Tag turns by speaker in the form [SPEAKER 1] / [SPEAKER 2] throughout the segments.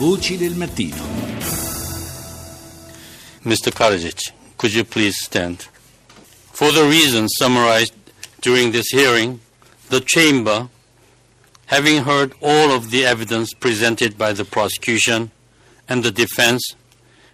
[SPEAKER 1] Voci del mattino.
[SPEAKER 2] Mr. Karadzic, could you please stand? For the reasons summarized during this hearing, the Chamber, having heard all of the evidence presented by the prosecution and the defense,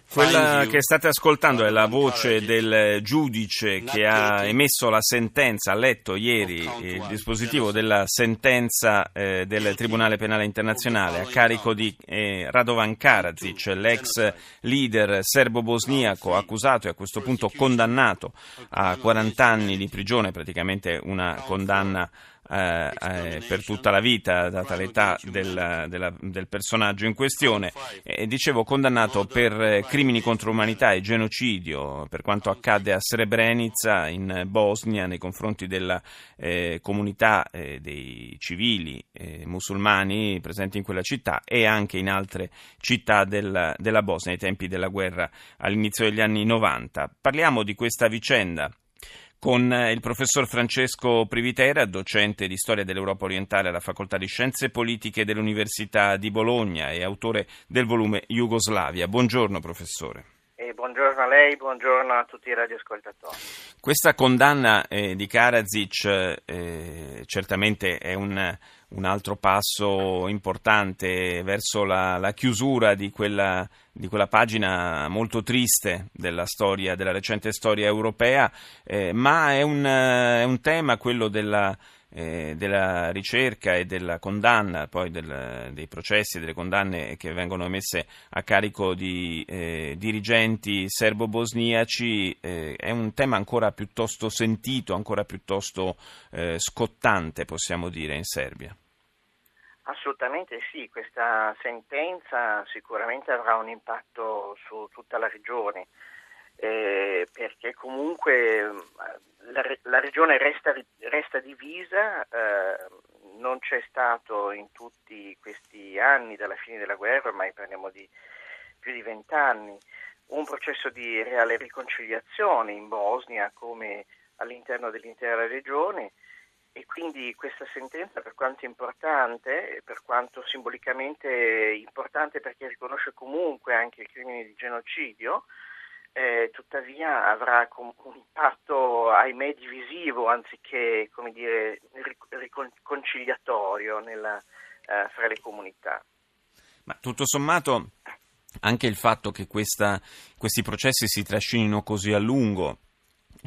[SPEAKER 3] Quella che state ascoltando è la voce del giudice che ha emesso la sentenza, ha letto ieri il dispositivo della sentenza eh, del Tribunale Penale Internazionale a carico di eh, Radovan Karadzic, l'ex leader serbo-bosniaco accusato e a questo punto condannato a 40 anni di prigione, praticamente una condanna eh, eh, per tutta la vita, data l'età del, della, del personaggio in questione. Eh, dicevo, condannato per crimini contro l'umanità e genocidio per quanto accadde a Srebrenica in Bosnia nei confronti della eh, comunità eh, dei civili eh, musulmani presenti in quella città e anche in altre città della, della Bosnia ai tempi della guerra all'inizio degli anni 90. Parliamo di questa vicenda con eh, il professor Francesco Privitera, docente di storia dell'Europa orientale alla Facoltà di Scienze Politiche dell'Università di Bologna e autore del volume Jugoslavia. Buongiorno professore.
[SPEAKER 4] Eh, buongiorno a lei, buongiorno a tutti i radioascoltatori.
[SPEAKER 3] Questa condanna eh, di Karadzic eh, certamente è un, un, altro passo importante verso la, la chiusura di quella, di quella, pagina molto triste della storia, della recente storia europea, eh, ma è un, è un tema, quello della eh, della ricerca e della condanna, poi del, dei processi e delle condanne che vengono emesse a carico di eh, dirigenti serbo-bosniaci, eh, è un tema ancora piuttosto sentito, ancora piuttosto eh, scottante, possiamo dire, in Serbia.
[SPEAKER 4] Assolutamente sì, questa sentenza sicuramente avrà un impatto su tutta la regione eh, perché comunque la, la regione resta, resta divisa, eh, non c'è stato in tutti questi anni dalla fine della guerra, ormai parliamo di più di vent'anni, un processo di reale riconciliazione in Bosnia come all'interno dell'intera regione. E quindi questa sentenza per quanto importante, per quanto simbolicamente importante perché riconosce comunque anche il crimine di genocidio, eh, tuttavia avrà un impatto, ahimè, divisivo anziché, dire, riconciliatorio nella, eh, fra le comunità.
[SPEAKER 3] Ma tutto sommato anche il fatto che questa, questi processi si trascinino così a lungo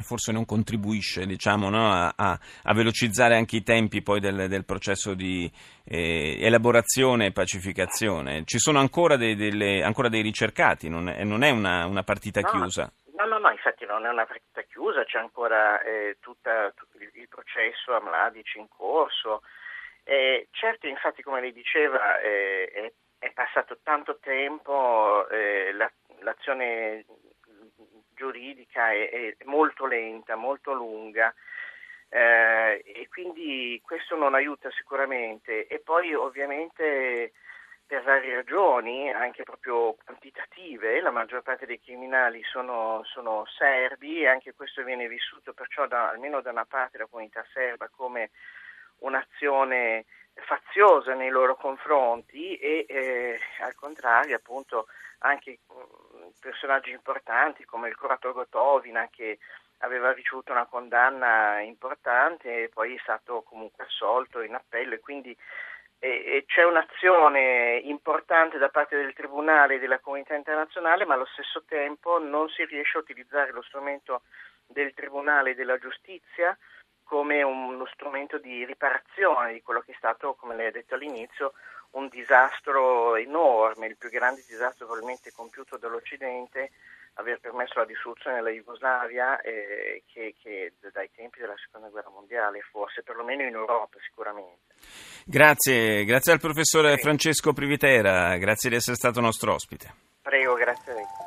[SPEAKER 3] forse non contribuisce diciamo, no, a, a, a, velocizzare anche i tempi del, del processo di eh, elaborazione e pacificazione. Ci sono ancora dei, delle, ancora dei ricercati, non è, non è una, una, partita
[SPEAKER 4] no,
[SPEAKER 3] chiusa.
[SPEAKER 4] No, no, no, infatti non è una partita chiusa, c'è ancora eh, tutta, tutto il, il, processo a Mladic in corso. Eh, certo, infatti, come lei diceva, eh, è, è, passato tanto tempo, eh, la, l'azione giuridica è, è molto lenta, molto lunga. Eh, e quindi questo non aiuta sicuramente e poi ovviamente per varie ragioni, anche proprio quantitative, la maggior parte dei criminali sono, sono serbi e anche questo viene vissuto perciò da, almeno da una parte della comunità serba come un'azione faziosa nei loro confronti e eh, al contrario appunto anche personaggi importanti come il curator Gotovina che aveva ricevuto una condanna importante e poi è stato comunque assolto in appello. E quindi eh, c'è un'azione importante da parte del Tribunale e della comunità internazionale ma allo stesso tempo non si riesce a utilizzare lo strumento del Tribunale della giustizia come uno strumento di riparazione di quello che è stato, come lei ha detto all'inizio, un disastro enorme, il più grande disastro probabilmente compiuto dall'Occidente, aver permesso la dissoluzione della Jugoslavia eh, che, che, dai tempi della seconda guerra mondiale, forse perlomeno in Europa sicuramente.
[SPEAKER 3] Grazie, grazie al professore Francesco Privitera, grazie di essere stato nostro ospite.
[SPEAKER 4] Prego, grazie a lei.